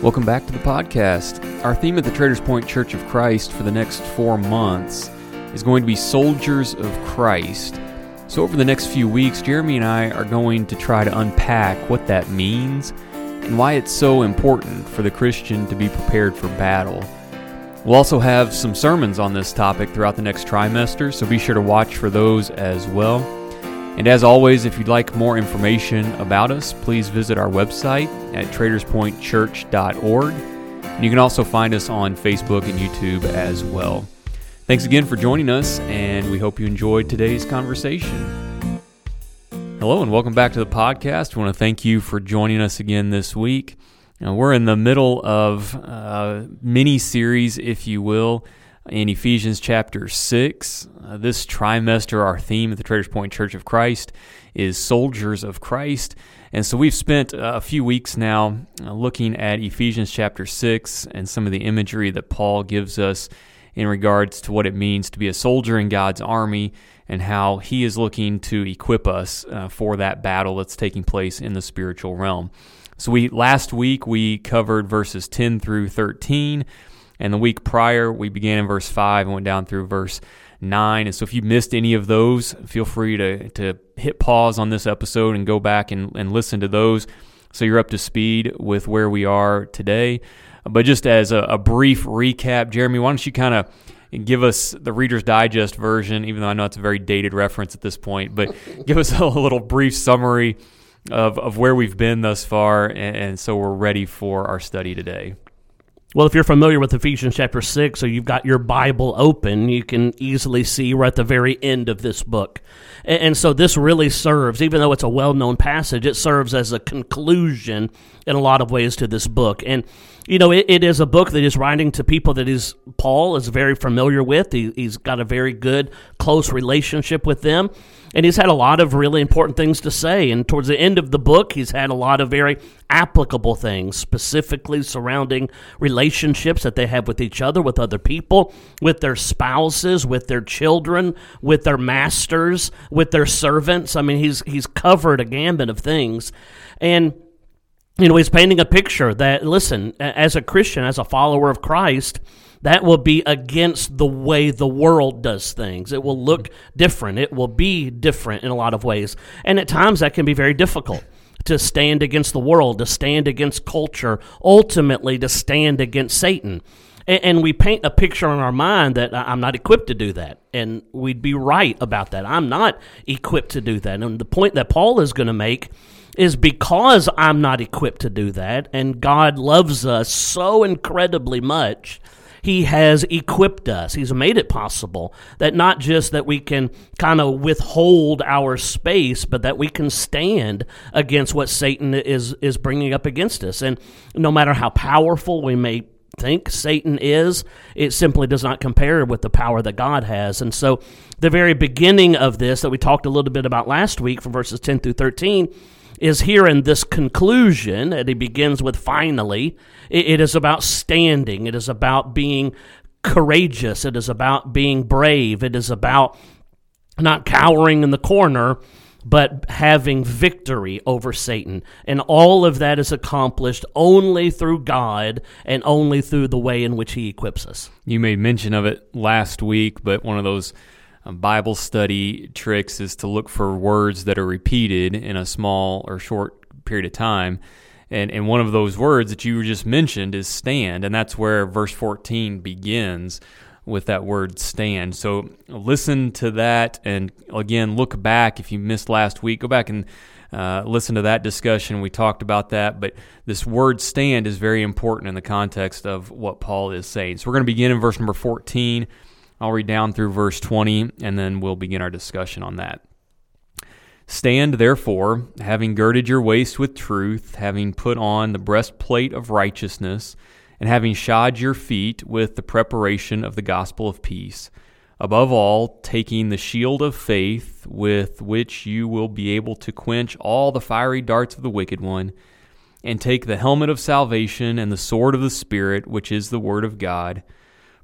Welcome back to the podcast. Our theme at the Traders Point Church of Christ for the next four months is going to be Soldiers of Christ. So, over the next few weeks, Jeremy and I are going to try to unpack what that means and why it's so important for the Christian to be prepared for battle. We'll also have some sermons on this topic throughout the next trimester, so be sure to watch for those as well. And as always, if you'd like more information about us, please visit our website at traderspointchurch.org. And you can also find us on Facebook and YouTube as well. Thanks again for joining us, and we hope you enjoyed today's conversation. Hello, and welcome back to the podcast. We want to thank you for joining us again this week. Now, we're in the middle of uh, a mini series, if you will, in Ephesians chapter 6. Uh, this trimester, our theme at the Traders Point Church of Christ is Soldiers of Christ. And so we've spent a few weeks now uh, looking at Ephesians chapter 6 and some of the imagery that Paul gives us in regards to what it means to be a soldier in God's army and how he is looking to equip us uh, for that battle that's taking place in the spiritual realm. So we last week we covered verses 10 through 13 and the week prior, we began in verse 5 and went down through verse 9. And so if you missed any of those, feel free to, to hit pause on this episode and go back and, and listen to those so you're up to speed with where we are today. But just as a, a brief recap, Jeremy, why don't you kind of give us the Reader's Digest version, even though I know it's a very dated reference at this point, but give us a little brief summary of, of where we've been thus far, and, and so we're ready for our study today. Well, if you're familiar with Ephesians chapter 6, or you've got your Bible open, you can easily see we're at the very end of this book. And, and so this really serves, even though it's a well known passage, it serves as a conclusion in a lot of ways to this book. And, you know, it, it is a book that is writing to people that is, Paul is very familiar with. He, he's got a very good, close relationship with them and he's had a lot of really important things to say. And towards the end of the book, he's had a lot of very applicable things, specifically surrounding relationships that they have with each other, with other people, with their spouses, with their children, with their masters, with their servants. I mean, he's he's covered a gambit of things, and you know, he's painting a picture that listen, as a Christian, as a follower of Christ that will be against the way the world does things. It will look different. It will be different in a lot of ways. And at times that can be very difficult to stand against the world, to stand against culture, ultimately to stand against Satan. And, we paint a picture in our mind that I'm not equipped to do that. And we'd be right about that. I'm not equipped to do that. And the point that Paul is going to make is because I'm not equipped to do that, and God loves us so incredibly much he has equipped us. He's made it possible that not just that we can kind of withhold our space, but that we can stand against what Satan is is bringing up against us. And no matter how powerful we may think Satan is, it simply does not compare with the power that God has. And so, the very beginning of this that we talked a little bit about last week from verses 10 through 13 is here in this conclusion, and he begins with finally. It is about standing, it is about being courageous, it is about being brave, it is about not cowering in the corner, but having victory over Satan. And all of that is accomplished only through God and only through the way in which He equips us. You made mention of it last week, but one of those Bible study tricks is to look for words that are repeated in a small or short period of time. And, and one of those words that you just mentioned is stand, and that's where verse 14 begins with that word stand. So listen to that, and again, look back. If you missed last week, go back and uh, listen to that discussion. We talked about that, but this word stand is very important in the context of what Paul is saying. So we're going to begin in verse number 14 I'll read down through verse 20 and then we'll begin our discussion on that. Stand therefore, having girded your waist with truth, having put on the breastplate of righteousness, and having shod your feet with the preparation of the gospel of peace. Above all, taking the shield of faith, with which you will be able to quench all the fiery darts of the wicked one, and take the helmet of salvation and the sword of the Spirit, which is the word of God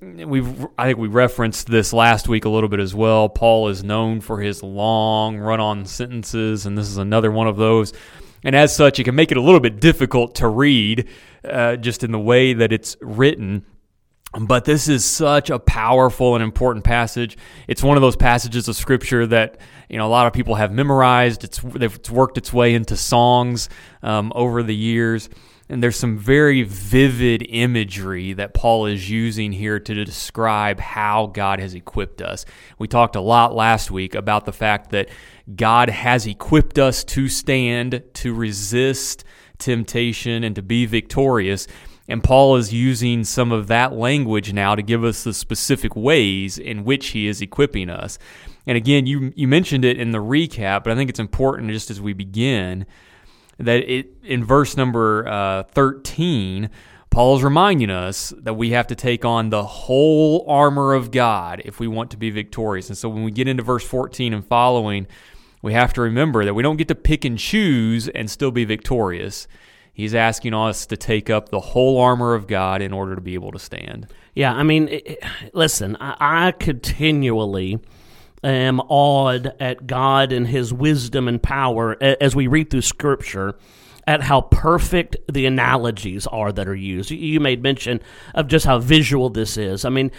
we've I think we referenced this last week a little bit as well. Paul is known for his long run-on sentences, and this is another one of those. And as such, it can make it a little bit difficult to read, uh, just in the way that it's written. But this is such a powerful and important passage. It's one of those passages of scripture that you know a lot of people have memorized. It's it's worked its way into songs um, over the years, and there's some very vivid imagery that Paul is using here to describe how God has equipped us. We talked a lot last week about the fact that God has equipped us to stand, to resist temptation, and to be victorious. And Paul is using some of that language now to give us the specific ways in which he is equipping us. And again, you, you mentioned it in the recap, but I think it's important just as we begin that it in verse number uh, 13, Paul is reminding us that we have to take on the whole armor of God if we want to be victorious. And so when we get into verse 14 and following, we have to remember that we don't get to pick and choose and still be victorious. He's asking us to take up the whole armor of God in order to be able to stand. Yeah, I mean, it, listen, I, I continually am awed at God and His wisdom and power as we read through Scripture at how perfect the analogies are that are used. You made mention of just how visual this is. I mean,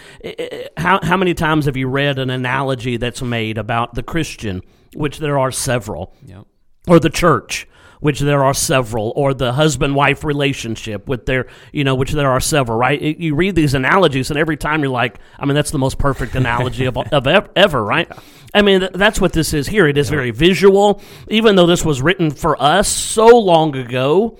how, how many times have you read an analogy that's made about the Christian, which there are several, yep. or the church? Which there are several, or the husband wife relationship, with their, you know, which there are several, right? It, you read these analogies, and every time you're like, I mean, that's the most perfect analogy of, of ever, right? I mean, that's what this is here. It is very visual, even though this was written for us so long ago.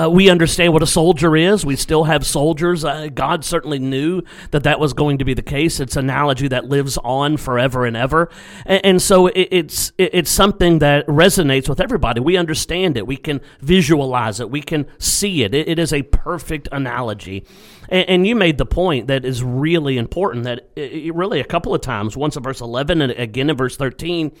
Uh, we understand what a soldier is. We still have soldiers. Uh, God certainly knew that that was going to be the case. It's an analogy that lives on forever and ever, and, and so it, it's it, it's something that resonates with everybody. We understand it. We can visualize it. We can see it. it, it is a perfect analogy, and, and, you made the point that is really important. That really a couple of times, once in verse eleven and again in verse thirteen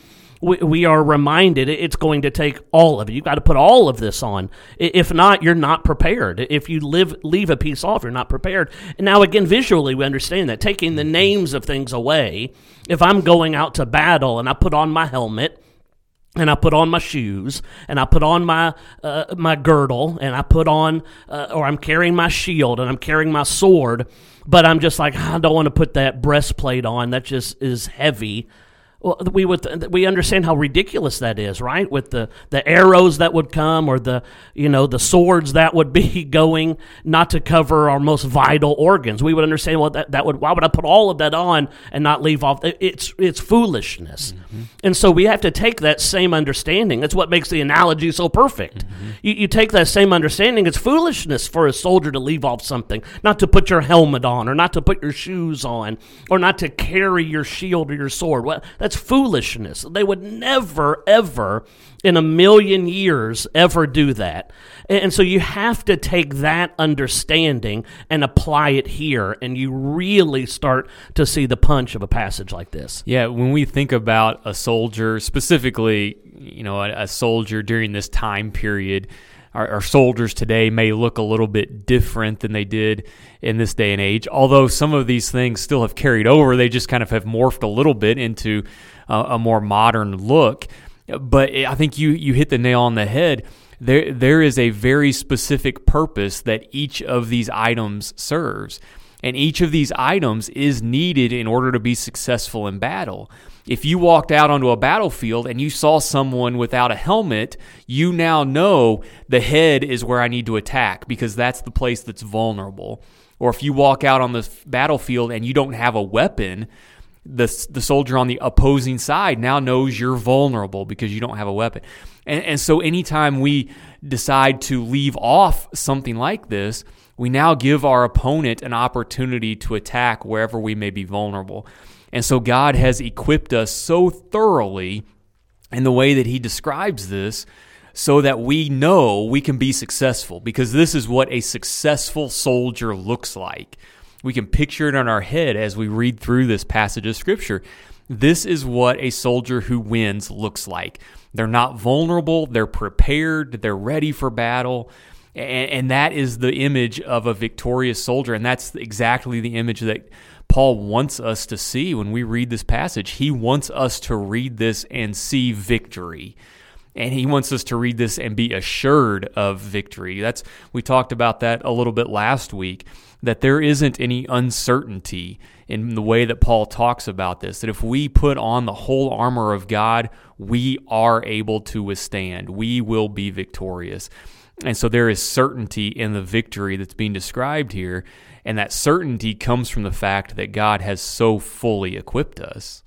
we, we are reminded it's going to take all of it. You've got to put all of this on. If not, you're not prepared. If you live leave a piece off, you're not prepared. And now, again, visually, we understand that taking the names of things away. If I'm going out to battle and I put on my helmet and I put on my shoes, and I put on my uh, my girdle, and I put on, uh, or I'm carrying my shield, and I'm carrying my sword, but I'm just like I don't want to put that breastplate on. That just is heavy. Well, we would we understand how ridiculous that is, right? With the, the arrows that would come, or the you know the swords that would be going, not to cover our most vital organs. We would understand well that that would why would I put all of that on and not leave off? It's it's foolishness, mm-hmm. and so we have to take that same understanding. That's what makes the analogy so perfect. Mm-hmm. You, you take that same understanding. It's foolishness for a soldier to leave off something, not to put your helmet on, or not to put your shoes on, or not to carry your shield or your sword. Well, that's that's foolishness. They would never, ever in a million years ever do that. And so you have to take that understanding and apply it here, and you really start to see the punch of a passage like this. Yeah, when we think about a soldier, specifically, you know, a, a soldier during this time period, our, our, soldiers today may look a little bit different than they did in this day and age. Although some of these things still have carried over, they just kind of have morphed a little bit into a more modern look. But I think you you hit the nail on the head. There there is a very specific purpose that each of these items serves. And each of these items is needed in order to be successful in battle. If you walked out onto a battlefield and you saw someone without a helmet, you now know the head is where I need to attack because that's the place that's vulnerable. Or if you walk out on the battlefield and you don't have a weapon, the, the soldier on the opposing side now knows you're vulnerable because you don't have a weapon. And, and so anytime we decide to leave off something like this, we now give our opponent an opportunity to attack wherever we may be vulnerable. And so God has equipped us so thoroughly in the way that He describes this so that we know we can be successful because this is what a successful soldier looks like. We can picture it on our head as we read through this passage of Scripture. This is what a soldier who wins looks like. They're not vulnerable, they're prepared, they're ready for battle. And, that is the image of a victorious soldier. And that's exactly the image that Paul wants us to see when we read this passage. He wants us to read this and see victory. And he wants us to read this and be assured of victory. That's we talked about that a little bit last week that there isn't any uncertainty in the way that Paul talks about this. That if we put on the whole armor of God, we are able to withstand. We will be victorious. And so there is certainty in the victory that's being described here. And that certainty comes from the fact that God has so fully equipped us.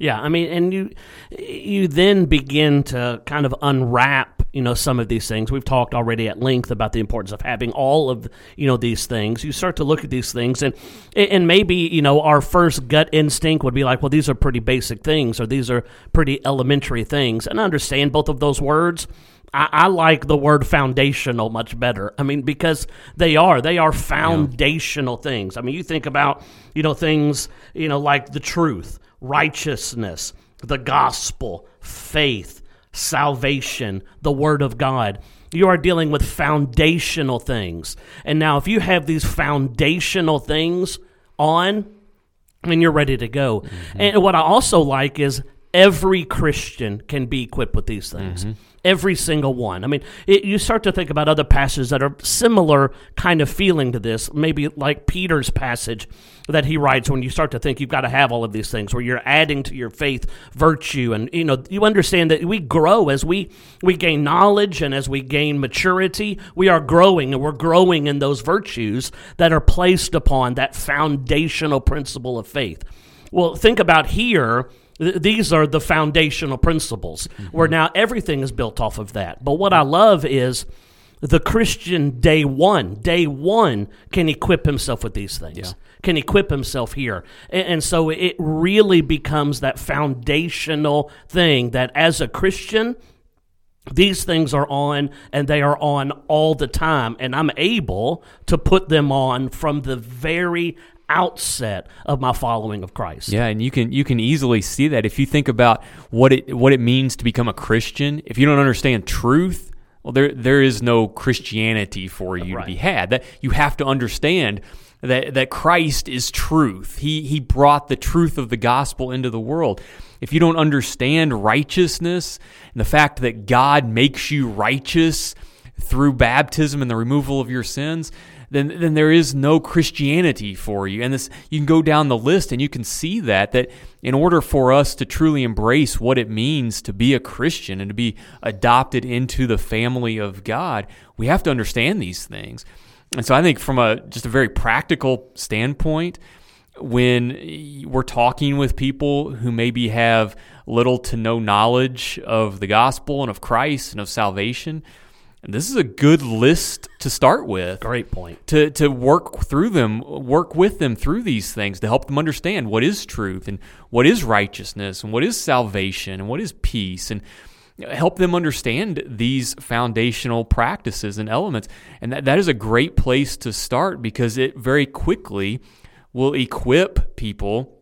Yeah, I mean, and you you then begin to kind of unwrap, you know, some of these things. We've talked already at length about the importance of having all of you know these things. You start to look at these things, and and maybe you know our first gut instinct would be like, well, these are pretty basic things, or these are pretty elementary things, and I understand both of those words. I, I, like the word foundational much better. I mean, because they are they are foundational yeah. things. I mean, you think about you know things you know like the truth righteousness, the gospel, faith, salvation, the Word of God. You are dealing with foundational things. And now, if you have these foundational things on, and you're ready to go. Mm-hmm. And what I also like is every Christian can be equipped with these things. Mm-hmm. Every single one. I mean, it, you start to think about other passages that are similar kind of feeling to this, maybe like Peter's passage that he writes when you start to think you've got to have all of these things where you're adding to your faith virtue and you know you understand that we grow as we we gain knowledge and as we gain maturity we are growing and we're growing in those virtues that are placed upon that foundational principle of faith well think about here these are the foundational principles mm-hmm. where now everything is built off of that. But what I love is the Christian day one, day one can equip himself with these things. Yeah. Can equip himself here. And, and so it really becomes that foundational thing that as a Christian, these things are on and they are on all the time and i'm able to put them on from the very outset of my following of Christ. Yeah, and you can you can easily see that if you think about what it what it means to become a Christian. If you don't understand truth, well, there there is no Christianity for you right. to be had. That you have to understand that that Christ is truth. He he brought the truth of the gospel into the world. If you don't understand righteousness and the fact that God makes you righteous through baptism and the removal of your sins, then then there is no Christianity for you. And this you can go down the list and you can see that that in order for us to truly embrace what it means to be a Christian and to be adopted into the family of God, we have to understand these things. And so I think from a just a very practical standpoint, when we're talking with people who maybe have little to no knowledge of the gospel and of Christ and of salvation, and this is a good list to start with. Great point. To to work through them, work with them through these things to help them understand what is truth and what is righteousness and what is salvation and what is peace and help them understand these foundational practices and elements. And that, that is a great place to start because it very quickly will equip people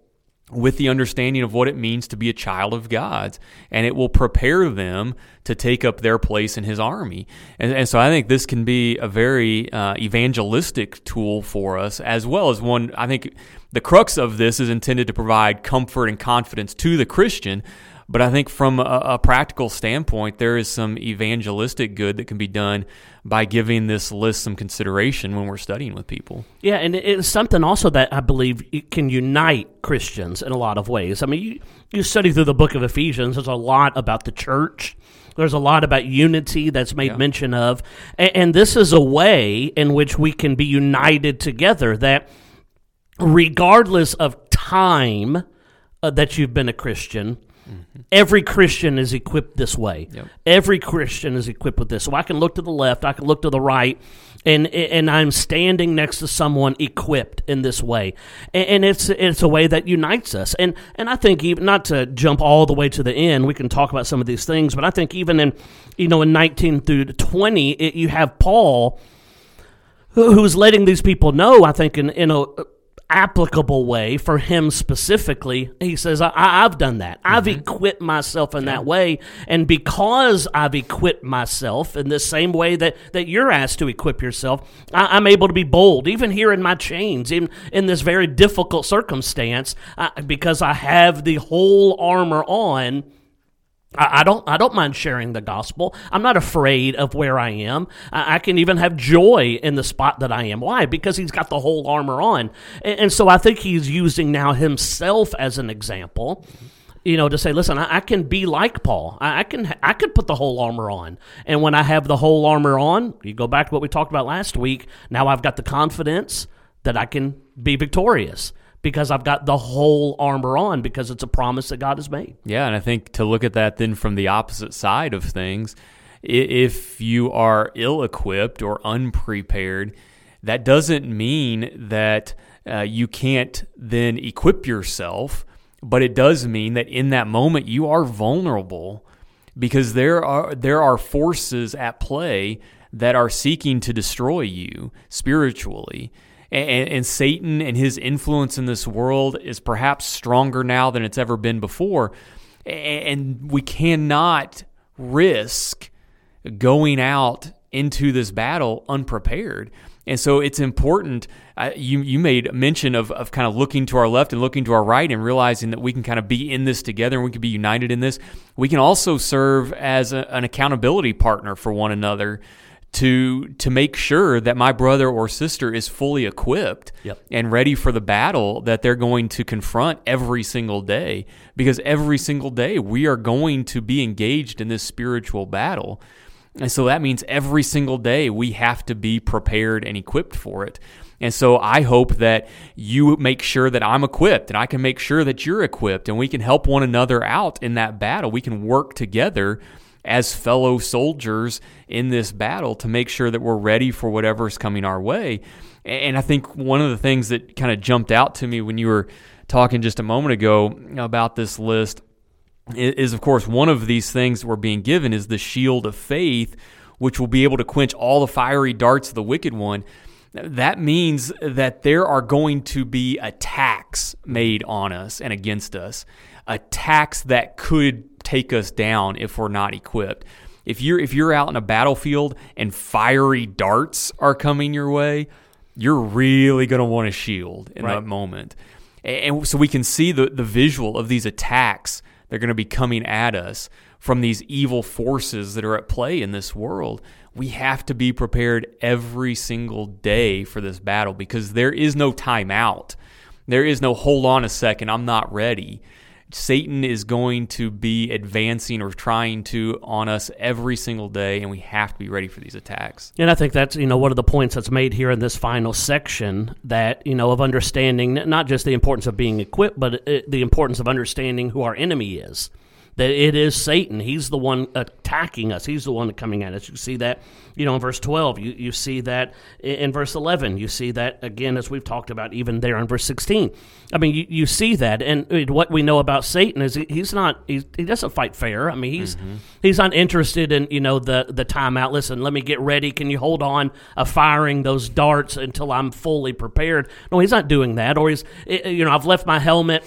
with the understanding of what it means to be a child of God, and it will prepare them to take up their place in His army. And, and so I think this can be a very uh, evangelistic tool for us, as well as one. I think the crux of this is intended to provide comfort and confidence to the Christian, but I think from a, a, practical standpoint, there is some evangelistic good that can be done by giving this list some consideration when we're studying with people. Yeah, and it's something also that I believe can unite Christians in a lot of ways. I mean, you, you study through the book of Ephesians, there's a lot about the church. There's a lot about unity that's made yeah. mention of. And, and this is a way in which we can be united together that regardless of time uh, that you've been a Christian, Every Christian is equipped this way. Yep. Every Christian is equipped with this. So I can look to the left, I can look to the right, and and I'm standing next to someone equipped in this way, and, and it's it's a way that unites us. And and I think even not to jump all the way to the end, we can talk about some of these things, but I think even in you know in 19 through 20, it, you have Paul who's letting these people know. I think in in a applicable way for him specifically. He says, I, have done that. I've mm-hmm. equipped myself in that way. And because I've equipped myself in the same way that, that you're asked to equip yourself, I, am able to be bold, even here in my chains, even in this very difficult circumstance, I, because I have the whole armor on I, don't I don't mind sharing the gospel. I'm not afraid of where I am. I, can even have joy in the spot that I am. Why? Because he's got the whole armor on. And, and so I think he's using now himself as an example you know, to say, listen, I, I, can be like Paul. I, I, can I could put the whole armor on, and when I have the whole armor on, you go back to what we talked about last week. Now I've got the confidence that I can be victorious because I've got the whole armor on because it's a promise that God has made. Yeah, and I think to look at that then from the opposite side of things, if you are ill equipped or unprepared, that doesn't mean that uh, you can't then equip yourself, but it does mean that in that moment you are vulnerable because there are there are forces at play that are seeking to destroy you spiritually and, and, Satan and his influence in this world is perhaps stronger now than it's ever been before. And we cannot risk going out into this battle unprepared. And so it's important. Uh, you you made mention of, of kind of looking to our left and looking to our right and realizing that we can kind of be in this together and we can be united in this. We can also serve as a, an accountability partner for one another to to make sure that my brother or sister is fully equipped yep. and ready for the battle that they're going to confront every single day. Because every single day we are going to be engaged in this spiritual battle. And so that means every single day we have to be prepared and equipped for it. And so I hope that you make sure that I'm equipped and I can make sure that you're equipped and we can help one another out in that battle. We can work together as fellow soldiers in this battle to make sure that we're ready for whatever's coming our way. And I think one of the things that kind of jumped out to me when you were talking just a moment ago about this list is, of course, one of these things we're being given is the shield of faith, which will be able to quench all the fiery darts of the wicked one. That means that there are going to be attacks made on us and against us, attacks that could take us down if we're not equipped. If you're if you're out in a battlefield and fiery darts are coming your way, you're really going to want a shield in right. that moment. And so we can see the, the visual of these attacks that are going to be coming at us from these evil forces that are at play in this world. We have to be prepared every single day for this battle because there is no timeout. There is no hold on a second, I'm not ready. Satan is going to be advancing or trying to on us every single day, and we have to be ready for these attacks. And I think that's you know one of the points that's made here in this final section that you know of understanding not just the importance of being equipped, but uh, the importance of understanding who our enemy is that it is Satan. He's the one attacking us. He's the one coming at us. You see that, you know, in verse 12. You, you see that in verse 11. You see that, again, as we've talked about, even there in verse 16. I mean, you, you see that. And what we know about Satan is he, he's not, he's, he doesn't fight fair. I mean, he's mm-hmm. he's not interested in, you know, the, the timeout. Listen, let me get ready. Can you hold on uh, firing those darts until I'm fully prepared? No, he's not doing that. Or he's, you know, I've left my helmet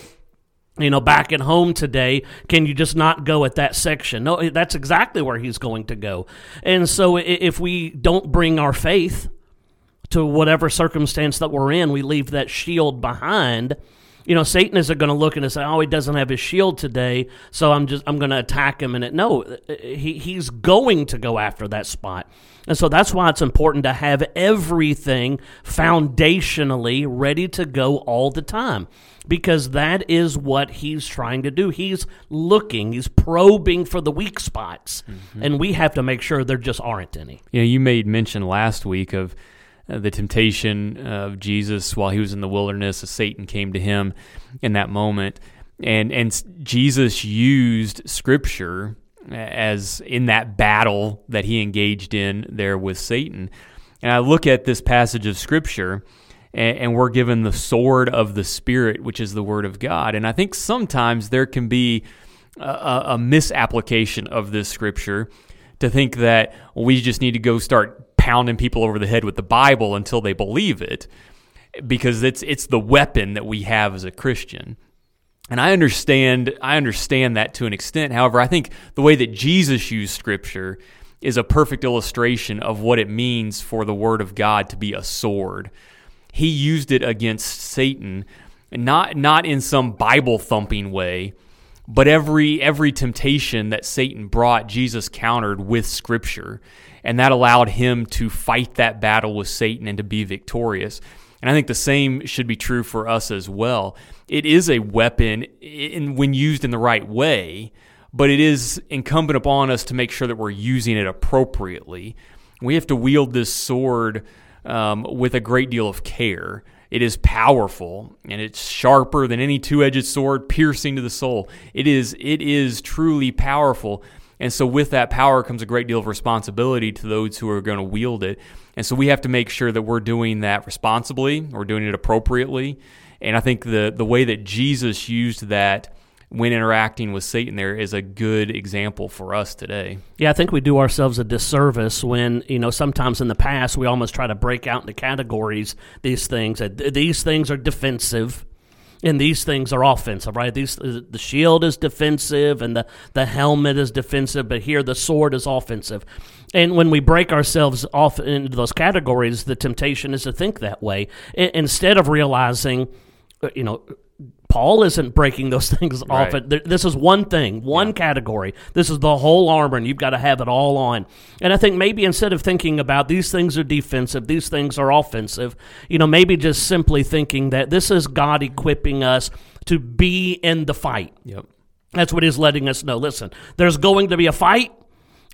you know, back at home today, can you just not go at that section? No, that's exactly where he's going to go. And so if we don't bring our faith to whatever circumstance that we're in, we leave that shield behind. You know, Satan isn't going to look and say, "Oh, he doesn't have his shield today, so I'm just I'm going to attack him." And it no, he he's going to go after that spot. And so that's why it's important to have everything foundationally ready to go all the time because that is what he's trying to do. He's looking, he's probing for the weak spots, mm-hmm. and we have to make sure there just aren't any. Yeah, you made mention last week of uh, the temptation of Jesus while he was in the wilderness as Satan came to him in that moment. and and Jesus used Scripture as in that battle that he engaged in there with Satan. And I look at this passage of Scripture, and, and we're given the sword of the Spirit, which is the Word of God. And I think sometimes there can be a, a misapplication of this Scripture to think that we just need to go start pounding people over the head with the Bible until they believe it, because it's it's the weapon that we have as a Christian. And I understand I understand that to an extent. However, I think the way that Jesus used scripture is a perfect illustration of what it means for the word of God to be a sword. He used it against Satan, not not in some Bible thumping way, but every every temptation that Satan brought, Jesus countered with scripture, and that allowed him to fight that battle with Satan and to be victorious. And I think the same should be true for us as well. It is a weapon in, when used in the right way, but it is incumbent upon us to make sure that we're using it appropriately. We have to wield this sword um, with a great deal of care. It is powerful and it's sharper than any two-edged sword, piercing to the soul. It is it is truly powerful. And so with that power comes a great deal of responsibility to those who are going to wield it. And so we have to make sure that we're doing that responsibly, we're doing it appropriately. And I think the the way that Jesus used that when interacting with Satan there is a good example for us today. Yeah, I think we do ourselves a disservice when, you know, sometimes in the past we almost try to break out into categories these things. These things are defensive and these things are offensive, right? These the shield is defensive and the, the helmet is defensive, but here the sword is offensive. And when we break ourselves off into those categories, the temptation is to think that way instead of realizing, uh, you know, Paul isn't breaking those things right. off. This is one thing, one yeah. category. This is the whole armor, and you've got to have it all on. And I think maybe instead of thinking about these things are defensive, these things are offensive, you know, maybe just simply thinking that this is God equipping us to be in the fight. Yep. That's what he's letting us know. Listen, there's going to be a fight,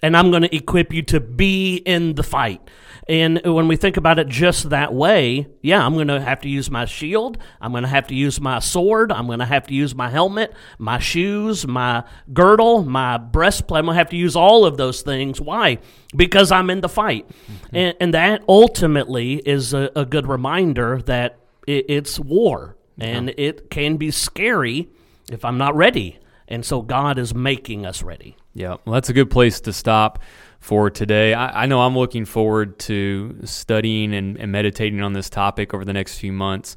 and I'm going to equip you to be in the fight. And when we think about it just that way, yeah, I'm going to have to use my shield. I'm going to have to use my sword. I'm going to have to use my helmet, my shoes, my girdle, my breastplate. I'm going to have to use all of those things. Why? Because I'm in the fight. Mm-hmm. And, and, that ultimately is a, a good reminder that it, it's war and yeah. it can be scary if I'm not ready. And so God is making us ready. Yeah, well, that's a good place to stop for today. I, I, know I'm looking forward to studying and, and, meditating on this topic over the next few months.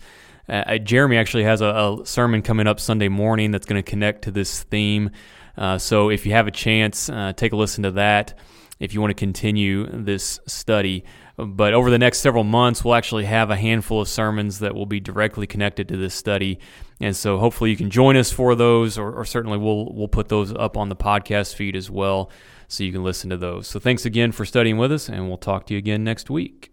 Uh, uh Jeremy actually has a, a, sermon coming up Sunday morning that's going to connect to this theme. Uh, so if you have a chance, uh, take a listen to that if you want to continue this study. But over the next several months, we'll actually have a handful of sermons that will be directly connected to this study. And so hopefully you can join us for those, or, or certainly we'll, we'll put those up on the podcast feed as well so you can listen to those. So thanks again for studying with us, and we'll talk to you again next week.